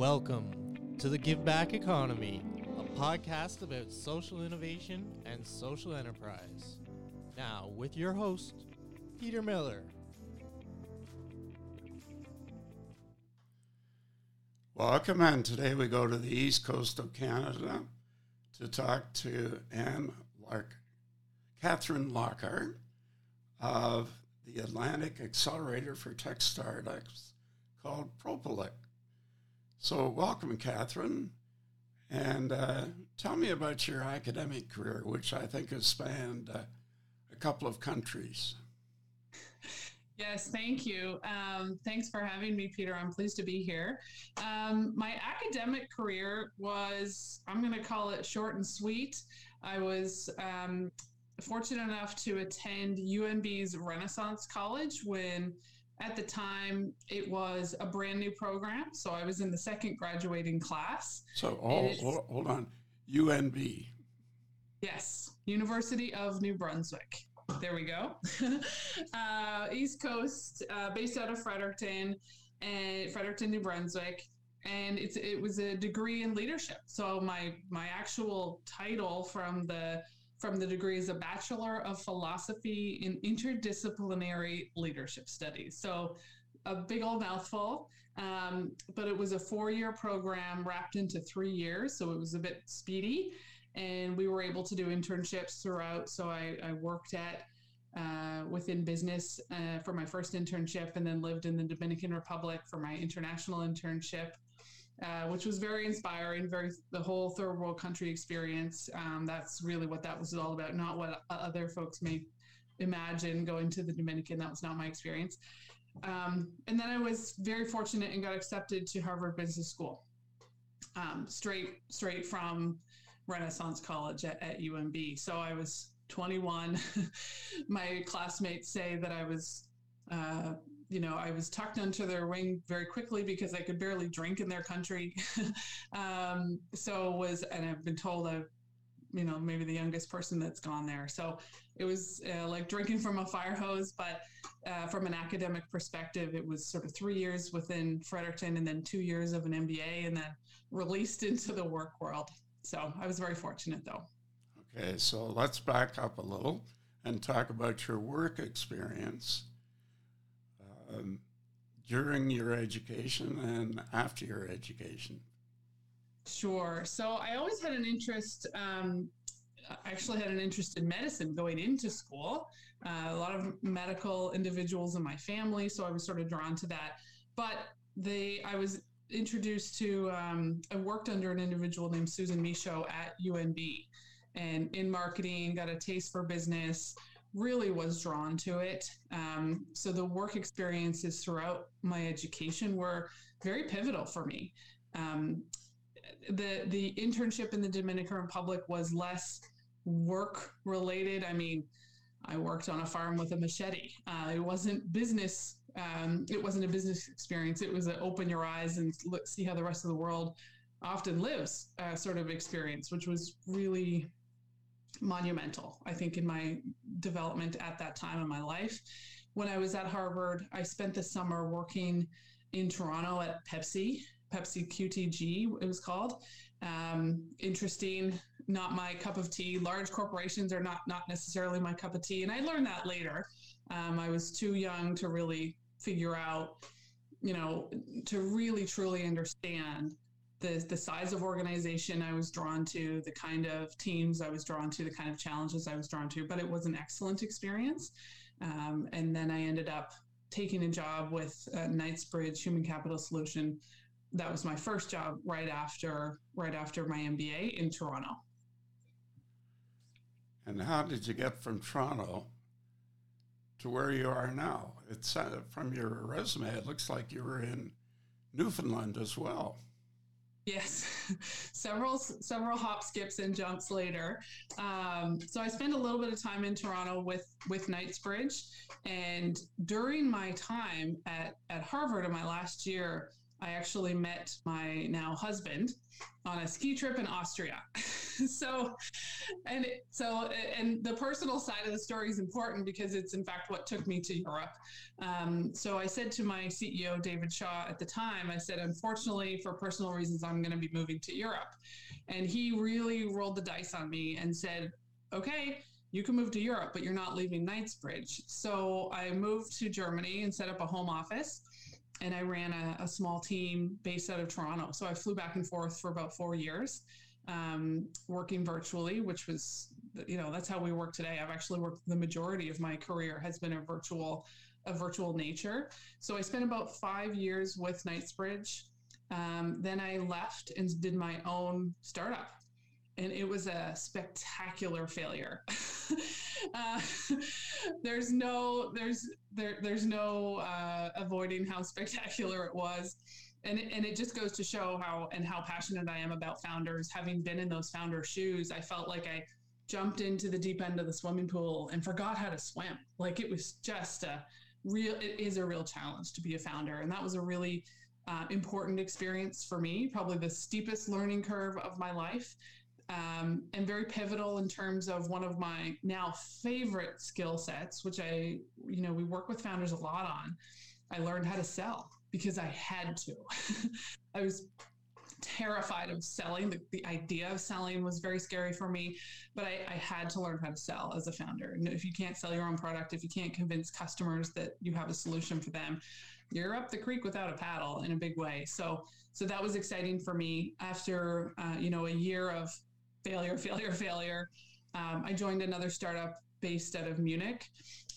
Welcome to the Give Back Economy, a podcast about social innovation and social enterprise. Now, with your host, Peter Miller. Welcome, and today we go to the east coast of Canada to talk to Anne Lark, Kathryn Lockhart of the Atlantic Accelerator for Tech Startups called Propellic. So, welcome, Kathryn, and uh, tell me about your academic career, which I think has spanned uh, a couple of countries. Yes, thank you. Um, thanks for having me, Peter. I'm pleased to be here. Um, my academic career was, I'm going to call it short and sweet. I was um, fortunate enough to attend UNB's Renaissance College when at the time it was a brand new program. So I was in the second graduating class. So, oh, hold, hold on. UNB. Yes, University of New Brunswick. There we go. uh, East Coast, uh, based out of Fredericton and Fredericton, New Brunswick. And it's it was a degree in leadership. So my my actual title from the from the degree is a Bachelor of Philosophy in Interdisciplinary Leadership Studies. So a big old mouthful, um, but it was a four year program wrapped into three years. So it was a bit speedy. And we were able to do internships throughout. So I, I worked at uh, within business uh, for my first internship and then lived in the Dominican Republic for my international internship uh, which was very inspiring. Very the whole third world country experience. Um, that's really what that was all about. Not what other folks may imagine going to the Dominican. That was not my experience. Um, and then I was very fortunate and got accepted to Harvard Business School, um, straight straight from Renaissance College at, at UNB. So I was 21. my classmates say that I was uh, you know, I was tucked under their wing very quickly because I could barely drink in their country. um, so was, and I've been told I've, you know, maybe the youngest person that's gone there. So it was uh, like drinking from a fire hose, but uh, from an academic perspective, it was sort of three years within Fredericton and then two years of an MBA and then released into the work world. So I was very fortunate though. Okay, so let's back up a little and talk about your work experience um, during your education and after your education? Sure. So I always had an interest. Um, I actually had an interest in medicine going into school. Uh, a lot of medical individuals in my family, so I was sort of drawn to that. But they, I was introduced to. Um, I worked under an individual named Susan Michaud at UNB, and in marketing, got a taste for business really was drawn to it. Um, so the work experiences throughout my education were very pivotal for me. Um, the the internship in the Dominican Republic was less work related. I mean, I worked on a farm with a machete. Uh, it wasn't business. Um, it wasn't a business experience. It was an open your eyes and look, see how the rest of the world often lives uh, sort of experience, which was really monumental, I think, in my development at that time in my life. When I was at Harvard, I spent the summer working in Toronto at Pepsi, Pepsi QTG, it was called. Um, interesting, not my cup of tea. Large corporations are not not necessarily my cup of tea, and I learned that later. Um, I was too young to really figure out, you know, to really truly understand the the size of organization I was drawn to, the kind of teams I was drawn to, the kind of challenges I was drawn to. But it was an excellent experience. Um, and then I ended up taking a job with uh, Knightsbridge Human Capital Solution. That was my first job right after right after my MBA in Toronto. And how did you get from Toronto to where you are now? It's uh, from your resume. It looks like you were in Newfoundland as well. Yes, several several hop, skips, and jumps later. Um, so I spent a little bit of time in Toronto with with Knightsbridge, and during my time at at Harvard in my last year, I actually met my now husband on a ski trip in Austria. so, and it, so, and the personal side of the story is important because it's in fact what took me to Europe. Um, so I said to my CEO, David Shaw, at the time, I said, unfortunately, for personal reasons, I'm going to be moving to Europe. And he really rolled the dice on me and said, okay, you can move to Europe, but you're not leaving Knightsbridge. So I moved to Germany and set up a home office and I ran a, a, small team based out of Toronto. So I flew back and forth for about four years, um, working virtually, which was, you know, that's how we work today. I've actually worked the majority of my career has been a virtual, a virtual nature. So I spent about five years with Knightsbridge. Um, then I left and did my own startup and it was a spectacular failure. uh, there's no there's there there's no uh, avoiding how spectacular it was. And it, and it just goes to show how and how passionate I am about founders. Having been in those founder shoes, I felt like I jumped into the deep end of the swimming pool and forgot how to swim. Like it was just a real, it is a real challenge to be a founder. And that was a really uh, important experience for me, probably the steepest learning curve of my life um, and very pivotal in terms of one of my now favorite skill sets, which I, you know, we work with founders a lot on. I learned how to sell because I had to. I was terrified of selling. The, the, idea of selling was very scary for me, but I, I, had to learn how to sell as a founder. And if you can't sell your own product, if you can't convince customers that you have a solution for them, you're up the creek without a paddle in a big way. So, so that was exciting for me. After uh, you know a year of failure, failure, failure. Um, I joined another startup based out of Munich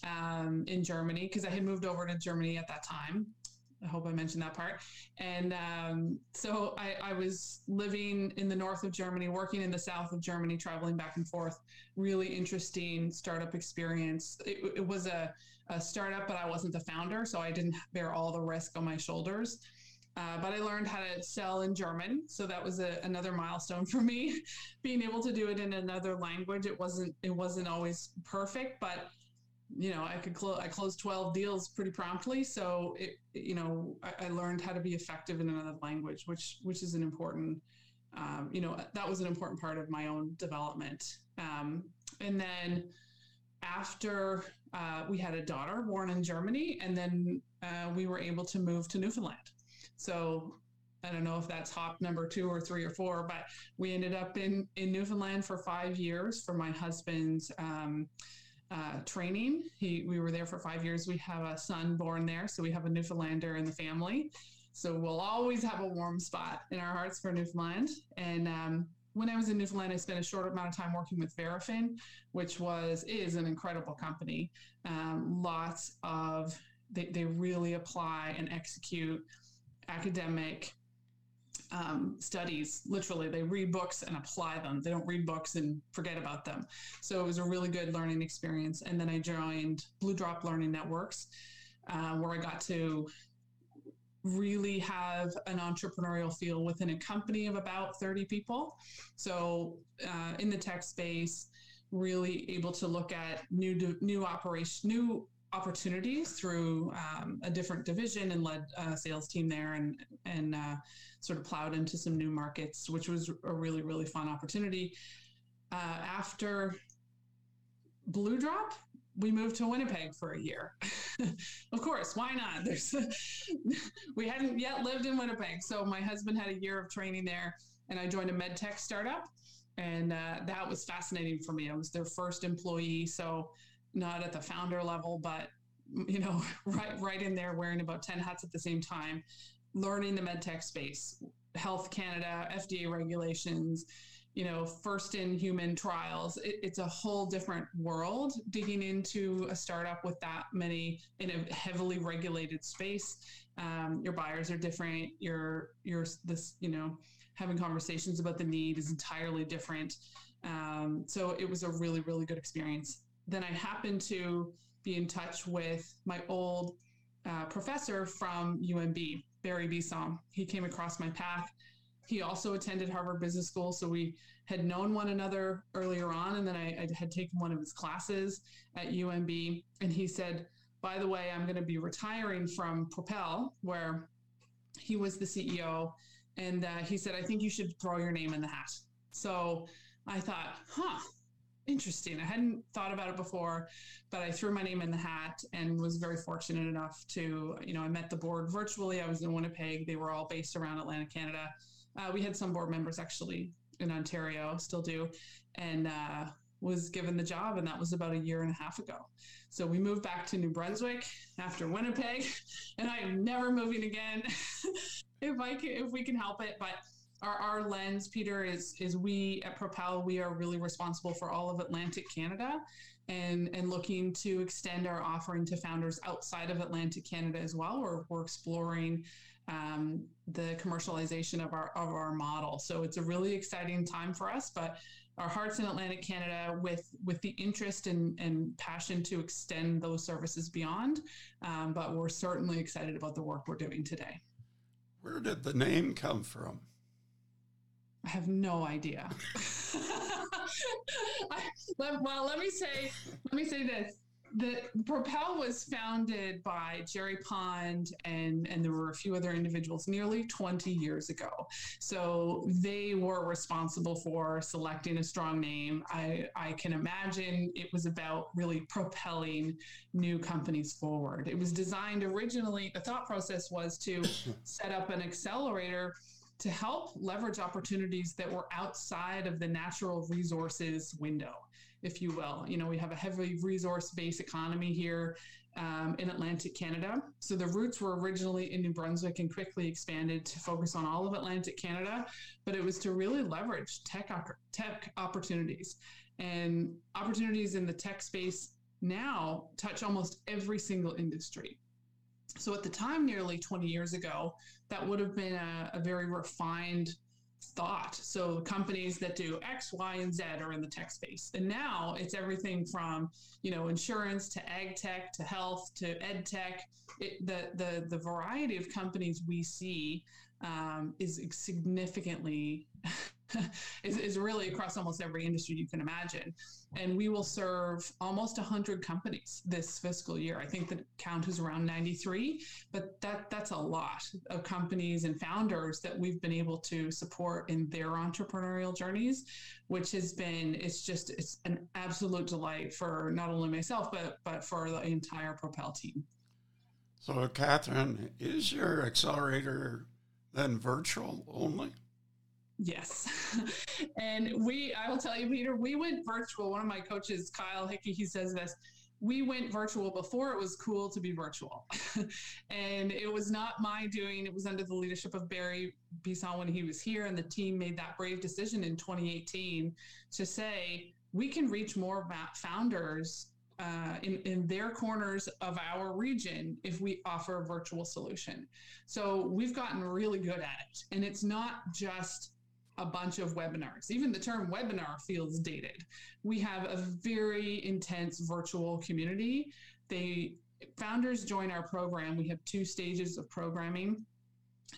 um, in Germany because I had moved over to Germany at that time. I hope I mentioned that part. And um, so I, I, was living in the north of Germany, working in the south of Germany, traveling back and forth. Really interesting startup experience. It, it was a, a startup, but I wasn't the founder, so I didn't bear all the risk on my shoulders. Uh, but I learned how to sell in German, so that was a, another milestone for me. Being able to do it in another language, it wasn't it wasn't always perfect, but you know I could close I closed twelve deals pretty promptly. So it you know I, I, learned how to be effective in another language, which which is an important um, you know that was an important part of my own development. Um, and then after uh, we had a daughter born in Germany, and then uh, we were able to move to Newfoundland. So I don't know if that's hop number two or three or four, but we ended up in, in Newfoundland for five years for my husband's um, uh, training. He, we were there for five years. We have a son born there, so we have a Newfoundlander in the family. So we'll always have a warm spot in our hearts for Newfoundland. And um, when I was in Newfoundland, I spent a short amount of time working with Verafin, which was is an incredible company. Um, lots of they, they really apply and execute academic um, studies. Literally, they read books and apply them. They don't read books and forget about them. So it was a really good learning experience. And then I joined Bluedrop Learning Networks, uh, where I got to really have an entrepreneurial feel within a company of about 30 people. So uh, in the tech space, really able to look at new new operation new opportunities through um, a different division and led a sales team there and and uh, sort of plowed into some new markets, which was a really really fun opportunity. Uh, after Bluedrop, we moved to Winnipeg for a year. of course, why not? There's we hadn't yet lived in Winnipeg, so my husband had a year of training there, and I joined a med tech startup, and uh, that was fascinating for me. I was their first employee, so not at the founder level, but you know, right right in there wearing about 10 hats at the same time, learning the medtech space, Health Canada, FDA regulations, you know, first in human trials. It, it's a whole different world digging into a startup with that many in a heavily regulated space. Um, your buyers are different. Your your this you know having conversations about the need is entirely different. Um, so it was a really really good experience then I happened to be in touch with my old uh, professor from UNB, Barry Bisson. He came across my path. He also attended Harvard Business School, so we had known one another earlier on, and then I, I had taken one of his classes at UNB, and he said, "By the way, I'm going to be retiring from Propel, where he was the CEO." And uh, he said, "I think you should throw your name in the hat." So I thought, huh, interesting. I hadn't thought about it before, but I threw my name in the hat and was very fortunate enough to, you know, I met the board virtually. I was in Winnipeg. They were all based around Atlantic Canada. Uh, we had some board members actually in Ontario, still do, and uh, was given the job, and that was about a year and a half ago. So we moved back to New Brunswick after Winnipeg, and I am never moving again if I can, if we can help it. But our, our lens, Peter, is is we at Propel, we are really responsible for all of Atlantic Canada and and looking to extend our offering to founders outside of Atlantic Canada as well. We're, we're exploring um, the commercialization of our of our model. So it's a really exciting time for us, but our hearts in Atlantic Canada with with the interest and, and passion to extend those services beyond. Um, but we're certainly excited about the work we're doing today. Where did the name come from? I have no idea. I, well, let me say, let me say this: the Propel was founded by Jerry Pond and and there were a few other individuals nearly 20 years ago. So they were responsible for selecting a strong name. I I can imagine it was about really propelling new companies forward. It was designed originally. The thought process was to set up an accelerator to help leverage opportunities that were outside of the natural resources window, if you will. You know, we have a heavy resource based economy here um, in Atlantic Canada. So the roots were originally in New Brunswick and quickly expanded to focus on all of Atlantic Canada, but it was to really leverage tech, tech opportunities. And opportunities in the tech space now touch almost every single industry. So at the time, nearly 20 years ago, that would have been a, a very refined thought. So companies that do X, Y, and Z are in the tech space. And now it's everything from, you know, insurance to ag tech to health to ed tech. It, the, the, the variety of companies we see um, is significantly is, is really across almost every industry you can imagine. And we will serve almost 100 companies this fiscal year. I think the count is around 93, but that that's a lot of companies and founders that we've been able to support in their entrepreneurial journeys, which has been it's just it's an absolute delight for not only myself but but for the entire Propel team. So, Kathryn, is your accelerator then virtual only? Yes. and we, I will tell you, Peter, we went virtual. One of my coaches, Kyle Hickey, he says this. We went virtual before it was cool to be virtual. and it was not my doing. It was under the leadership of Barry Bisson when he was here. And the team made that brave decision in 2018 to say, we can reach more founders uh, in, in their corners of our region if we offer a virtual solution. So we've gotten really good at it. And it's not just a bunch of webinars. Even the term webinar feels dated. We have a very intense virtual community. They founders join our program. We have two stages of programming,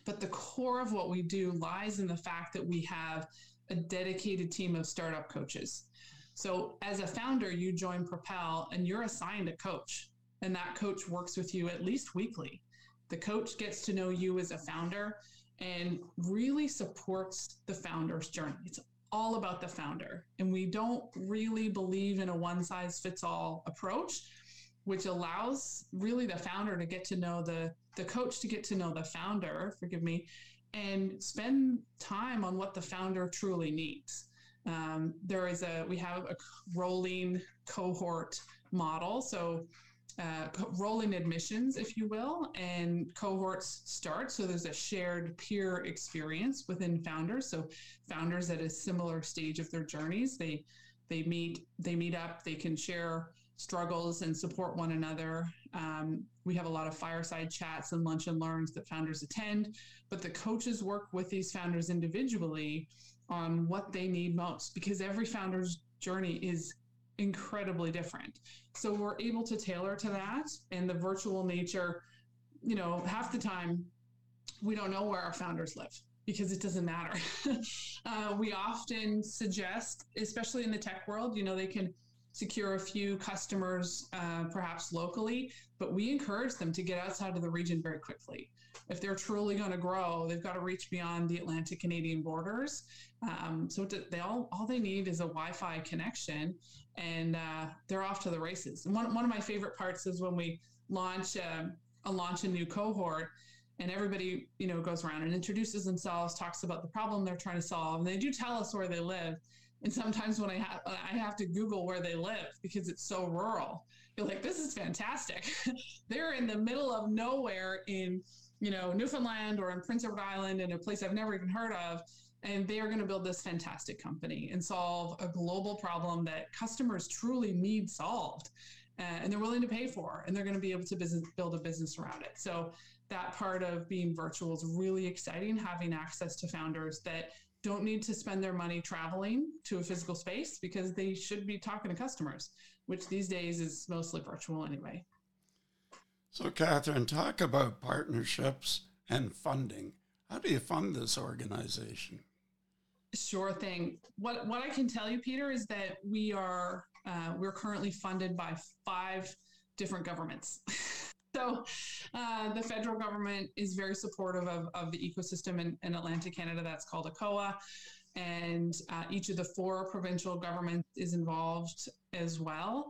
but the core of what we do lies in the fact that we have a dedicated team of startup coaches. So as a founder, you join Propel and you're assigned a coach, and that coach works with you at least weekly. The coach gets to know you as a founder and really supports the founder's journey. It's all about the founder. And we don't really believe in a one size fits all approach, which allows really the founder to get to know the, the coach to get to know the founder, forgive me, and spend time on what the founder truly needs. Um, there is a, we have a rolling cohort model. So uh, rolling admissions, if you will, and cohorts start. So there's a shared peer experience within founders. So founders at a similar stage of their journeys, they they meet they meet up. They can share struggles and support one another. Um, we have a lot of fireside chats and lunch and learns that founders attend, but the coaches work with these founders individually on what they need most because every founder's journey is incredibly different. So we're able to tailor to that and the virtual nature, you know, half the time we don't know where our founders live because it doesn't matter. uh, we often suggest, especially in the tech world, you know, they can secure a few customers, uh, perhaps locally, but we encourage them to get outside of the region very quickly. If they're truly going to grow, they've got to reach beyond the Atlantic Canadian borders. Um, so they all all they need is a Wi-Fi connection, and uh, they're off to the races. And one one of my favorite parts is when we launch uh, a launch a new cohort and everybody you know goes around and introduces themselves talks about the problem they're trying to solve and they do tell us where they live and sometimes when I have I have to Google where they live because it's so rural. You're like, this is fantastic. They're in the middle of nowhere in you know Newfoundland or in Prince Edward Island in a place I've never even heard of. And they are going to build this fantastic company and solve a global problem that customers truly need solved. Uh, and they're willing to pay for, and they're going to be able to business, build a business around it. So that part of being virtual is really exciting. Having access to founders that don't need to spend their money traveling to a physical space because they should be talking to customers, which these days is mostly virtual anyway. So, Kathryn, talk about partnerships and funding. How do you fund this organization? Sure thing. What what I can tell you, Peter, is that we are uh, we're currently funded by five different governments. So uh, the federal government is very supportive of, of the ecosystem in, in Atlantic Canada that's called ACOA. And uh, each of the four provincial governments is involved as well.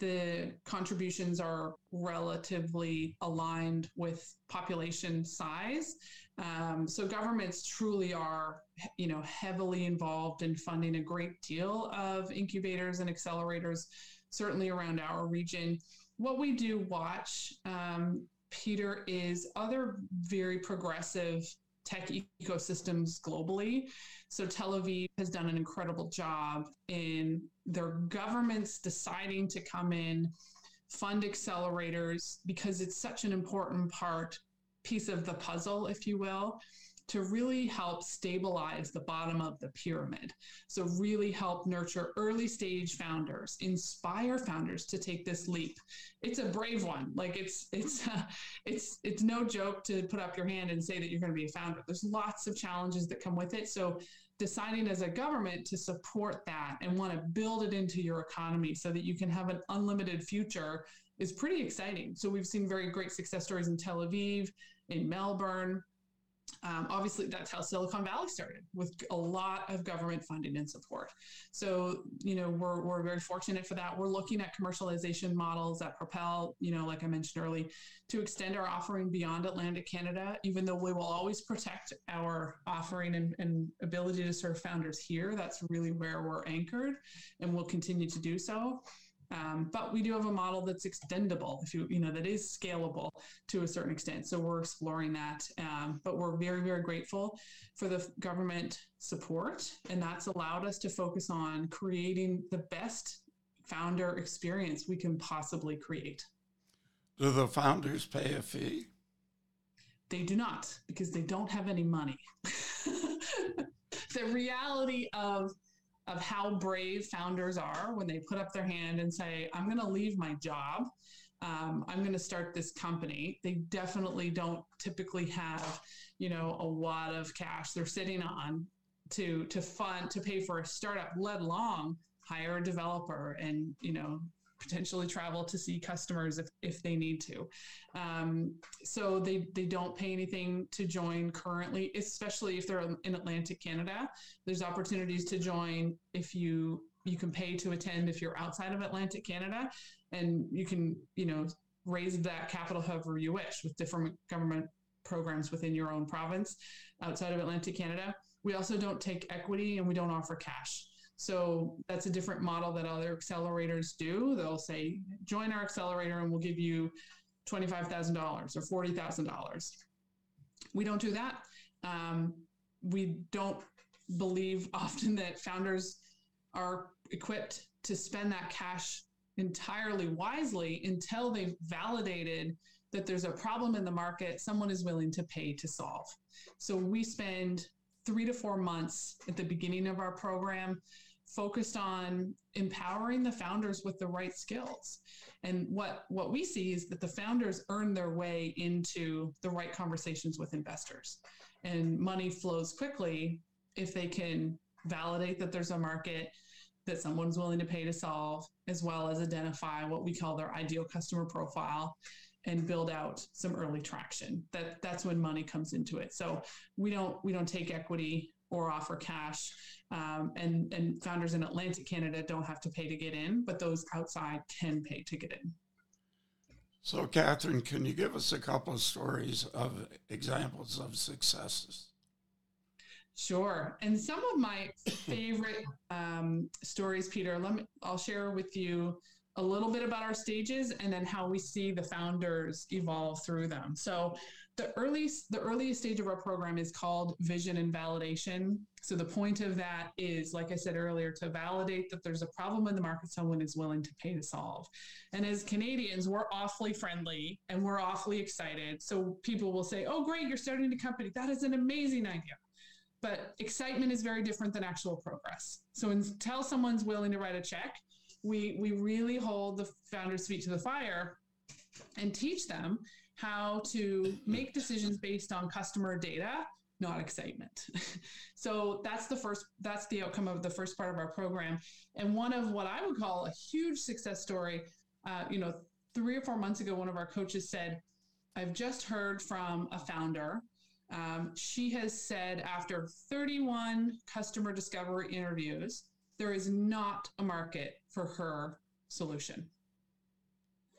The contributions are relatively aligned with population size. Um, so governments truly are, you know, heavily involved in funding a great deal of incubators and accelerators, certainly around our region what we do watch, um, Peter, is other very progressive tech ecosystems globally. So Tel Aviv has done an incredible job in their governments deciding to come in, fund accelerators, because it's such an important part, piece of the puzzle, if you will, to really help stabilize the bottom of the pyramid. So, really help nurture early stage founders, inspire founders to take this leap. It's a brave one. Like it's it's uh, it's it's no joke to put up your hand and say that you're going to be a founder. There's lots of challenges that come with it. So, deciding as a government to support that and want to build it into your economy so that you can have an unlimited future is pretty exciting. So, we've seen very great success stories in Tel Aviv, in Melbourne. Um, obviously that's how silicon valley started with a lot of government funding and support. So you know we're, we're very fortunate for that. We're looking at commercialization models that propel you know like i mentioned early to extend our offering beyond atlantic canada even though we will always protect our offering and, and ability to serve founders here. That's really where we're anchored and we'll continue to do so um, but we do have a model that's extendable, if you you know that is scalable to a certain extent. So we're exploring that. Um, but we're very very grateful for the government support, and that's allowed us to focus on creating the best founder experience we can possibly create. Do the founders pay a fee? They do not because they don't have any money. the reality of of how brave founders are when they put up their hand and say, I'm going to leave my job. Um, I'm going to start this company. They definitely don't typically have, you know, a lot of cash they're sitting on to to fund to pay for a startup, let alone hire a developer and you know potentially travel to see customers if, if they need to. Um, so they, they don't pay anything to join currently, especially if they're in Atlantic Canada. There's opportunities to join if you you can pay to attend if you're outside of Atlantic Canada, and you can you know raise that capital however you wish with different government programs within your own province outside of Atlantic Canada. We also don't take equity and we don't offer cash. So that's a different model that other accelerators do. They'll say, join our accelerator and we'll give you $25,000 or $40,000. We don't do that. Um, we don't believe often that founders are equipped to spend that cash entirely wisely until they've validated that there's a problem in the market someone is willing to pay to solve. So we spend three to four months at the beginning of our program focused on empowering the founders with the right skills. And what, what we see is that the founders earn their way into the right conversations with investors. And money flows quickly if they can validate that there's a market, that someone's willing to pay to solve, as well as identify what we call their ideal customer profile and build out some early traction. That that's when money comes into it. So we don't we don't take equity or offer cash. Um, and and founders in Atlantic Canada don't have to pay to get in, but those outside can pay to get in. So, Kathryn, can you give us a couple of stories of examples of successes? Sure. And some of my favorite um, stories, Peter, let me, I'll share with you a little bit about our stages and then how we see the founders evolve through them. So the earliest the earliest stage of our program is called vision and validation. So the point of that is, like I said earlier, to validate that there's a problem in the market someone is willing to pay to solve. And as Canadians, we're awfully friendly and we're awfully excited. So people will say, "Oh, great, you're starting a company. That is an amazing idea." But excitement is very different than actual progress. So until someone's willing to write a check, we we really hold the founders' feet to the fire and teach them how to make decisions based on customer data not excitement. So that's the first that's the outcome of the first part of our program. And one of what i would call a huge success story uh, you know three or four months ago one of our coaches said i've just heard from a founder. Um, she has said after 31 customer discovery interviews there is not a market for her solution.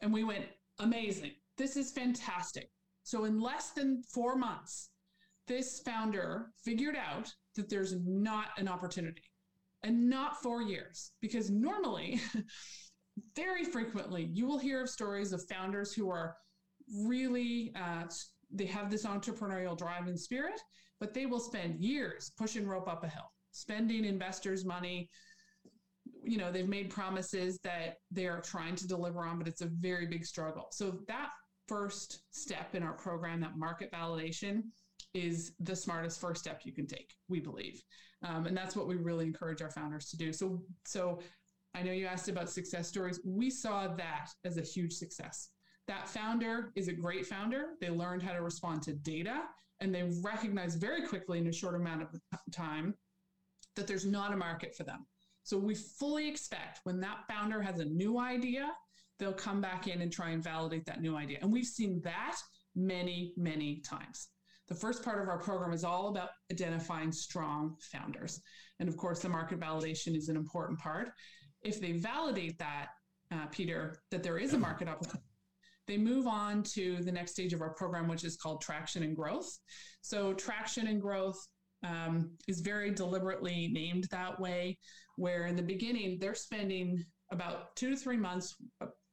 And we went, amazing. This is fantastic. So, in less than four months, this founder figured out that there's not an opportunity and not four years. Because normally, very frequently, you will hear of stories of founders who are really, uh, they have this entrepreneurial drive and spirit, but they will spend years pushing rope up a hill, spending investors' money, you know they've made promises that they are trying to deliver on but it's a very big struggle. So that first step in our program that market validation is the smartest first step you can take we believe. Um, and that's what we really encourage our founders to do. So so i know you asked about success stories. We saw that as a huge success. That founder is a great founder. They learned how to respond to data and they recognized very quickly in a short amount of time that there's not a market for them so we fully expect when that founder has a new idea, they'll come back in and try and validate that new idea. And we've seen that many, many times. The first part of our program is all about identifying strong founders. And of course, the market validation is an important part. If they validate that, uh, Peter, that there is a market opportunity, they move on to the next stage of our program, which is called traction and growth. So, traction and growth um, is very deliberately named that way, where in the beginning they're spending about two to three months,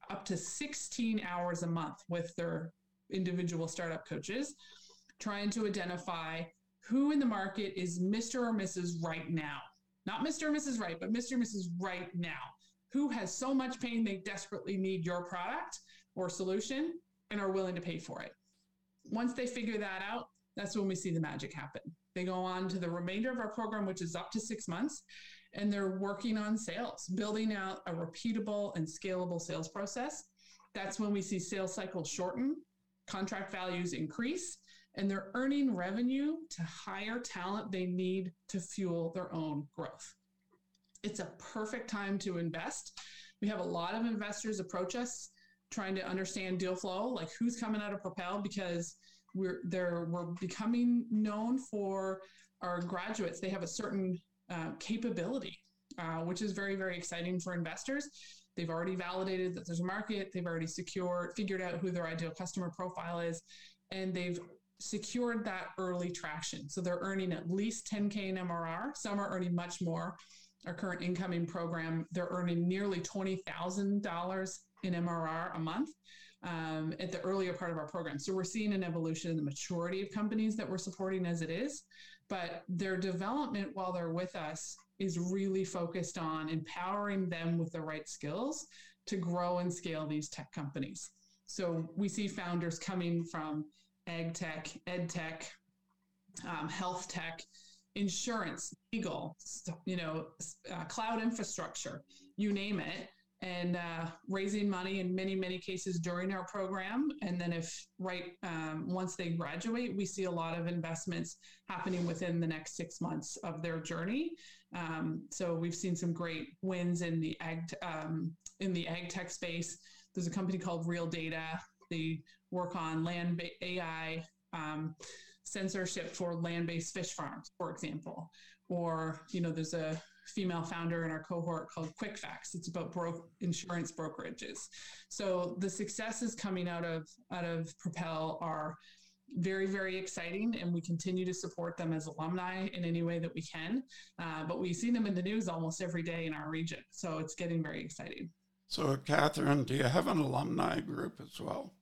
up to 16 hours a month with their individual startup coaches, trying to identify who in the market is Mr. or Mrs. right now. Not Mr. or Mrs. Right, but Mr. or Mrs. Right now. Who has so much pain they desperately need your product or solution and are willing to pay for it. Once they figure that out, that's when we see the magic happen. They go on to the remainder of our program, which is up to six months, and they're working on sales, building out a repeatable and scalable sales process. That's when we see sales cycles shorten, contract values increase, and they're earning revenue to hire talent they need to fuel their own growth. It's a perfect time to invest. We have a lot of investors approach us trying to understand deal flow, like who's coming out of Propel, because we're there we're becoming known for our graduates. They have a certain uh, capability uh, which is very very exciting for investors. They've already validated that there's a market. They've already secured figured out who their ideal customer profile is and they've secured that early traction. So they're earning at least 10k in mrr some are earning much more. Our current incoming program they're earning nearly $20000 in mrr a month um, at the earlier part of our program. So we're seeing an evolution in the maturity of companies that we're supporting as it is, but their development while they're with us is really focused on empowering them with the right skills to grow and scale these tech companies. So we see founders coming from ag tech, ed tech, um, health tech, insurance, legal, you know, uh, cloud infrastructure, you name it and uh, raising money in many, many cases during our program. And then, if right um, once they graduate, we see a lot of investments happening within the next six months of their journey. Um, so we've seen some great wins in the ag um, in the ag tech space. There's a company called ReelData. They work on land AI um, censorship for land-based fish farms, for example. Or you know, there's a female founder in our cohort called QuickFacts. It's about bro- insurance brokerages. So the successes coming out of out of Propel are very very exciting and we continue to support them as alumni in any way that we can uh, but we see them in the news almost every day in our region so it's getting very exciting so catherine do you have an alumni group as well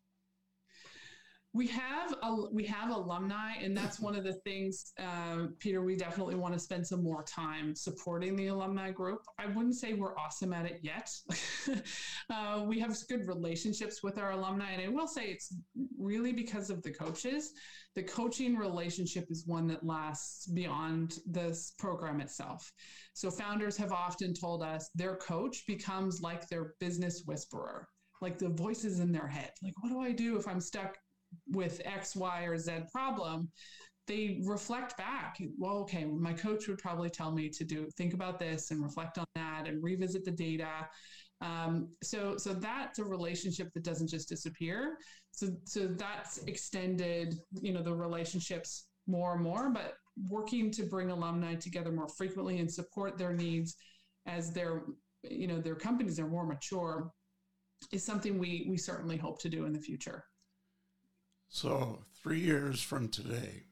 we have a, we have alumni, and that's one of the things, uh, Peter. We definitely want to spend some more time supporting the alumni group. I wouldn't say we're awesome at it yet. uh, we have good relationships with our alumni, and I will say it's really because of the coaches. The coaching relationship is one that lasts beyond this program itself. So founders have often told us their coach becomes like their business whisperer like the voices in their head. Like, what do I do if I'm stuck with X, Y, or Z problem, they reflect back. Well, okay, my coach would probably tell me to do think about this and reflect on that and revisit the data. Um, so, so that's a relationship that doesn't just disappear. So, so that's extended, you know, the relationships more and more. But working to bring alumni together more frequently and support their needs as their, you know, their companies are more mature is something we we certainly hope to do in the future. So three years from today,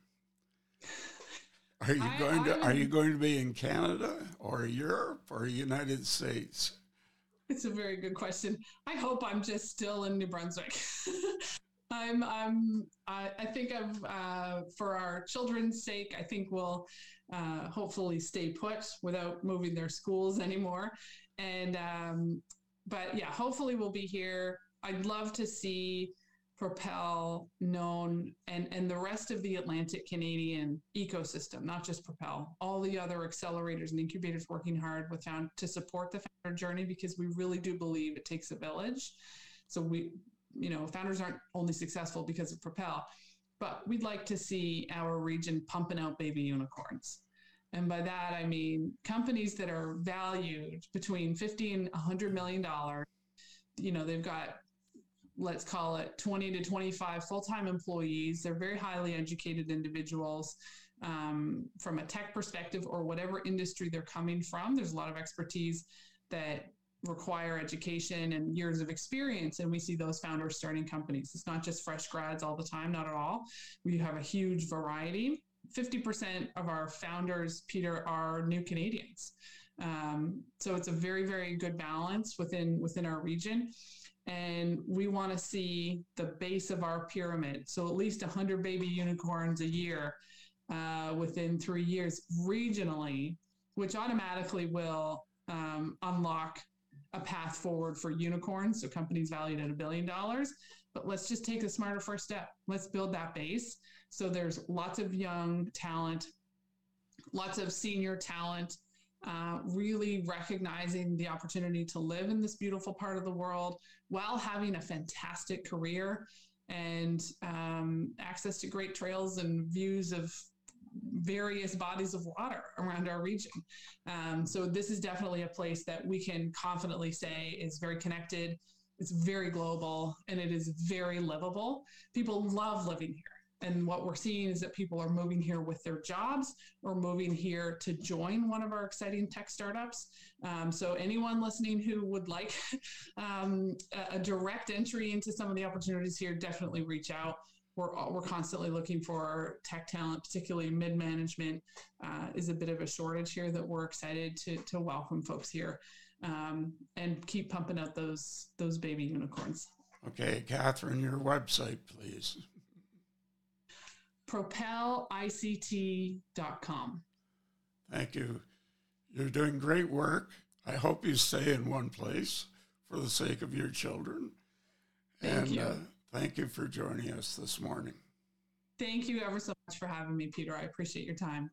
are you I, going to are you going to be in Canada or Europe or United States? It's a very good question. I hope I'm just still in New Brunswick. I'm I'm I, I think I've uh, for our children's sake, I think we'll uh, hopefully stay put without moving their schools anymore. And um, but yeah, hopefully we'll be here. I'd love to see Propel, known, and, and the rest of the Atlantic Canadian ecosystem, not just Propel, all the other accelerators and incubators working hard with found to support the founder journey because we really do believe it takes a village. So we, you know, founders aren't only successful because of Propel, but we'd like to see our region pumping out baby unicorns. And by that, I mean companies that are valued between 50 and 100 million dollars. You know, they've got let's call it 20 to 25 full-time employees. They're very highly educated individuals um, from a tech perspective or whatever industry they're coming from. There's a lot of expertise that require education and years of experience and we see those founders starting companies. It's not just fresh grads all the time not at all. We have a huge variety. 50% of our founders peter are new canadians um, so it's a very very good balance within within our region and we want to see the base of our pyramid. So at least 100 baby unicorns a year uh, within three years regionally, which automatically will um, unlock a path forward for unicorns. So companies valued at a billion dollars. But let's just take a smarter first step. Let's build that base. So there's lots of young talent, lots of senior talent uh, really recognizing the opportunity to live in this beautiful part of the world while having a fantastic career and um, access to great trails and views of various bodies of water around our region. Um, so this is definitely a place that we can confidently say is very connected. It's very global and it is very livable. People love living here. And what we're seeing is that people are moving here with their jobs or moving here to join one of our exciting tech startups. Um, so, anyone listening who would like um, a, direct entry into some of the opportunities here, definitely reach out. We're, we're constantly looking for tech talent, particularly mid management, uh, is a bit of a shortage here that we're excited to, to welcome folks here um, and keep pumping out those those baby unicorns. Okay, Kathryn, your website, please propelict.com. Thank you. You're doing great work. I hope you stay in one place for the sake of your children. Thank and you. Uh, thank you for joining us this morning. Thank you ever so much for having me, Peter. I appreciate your time.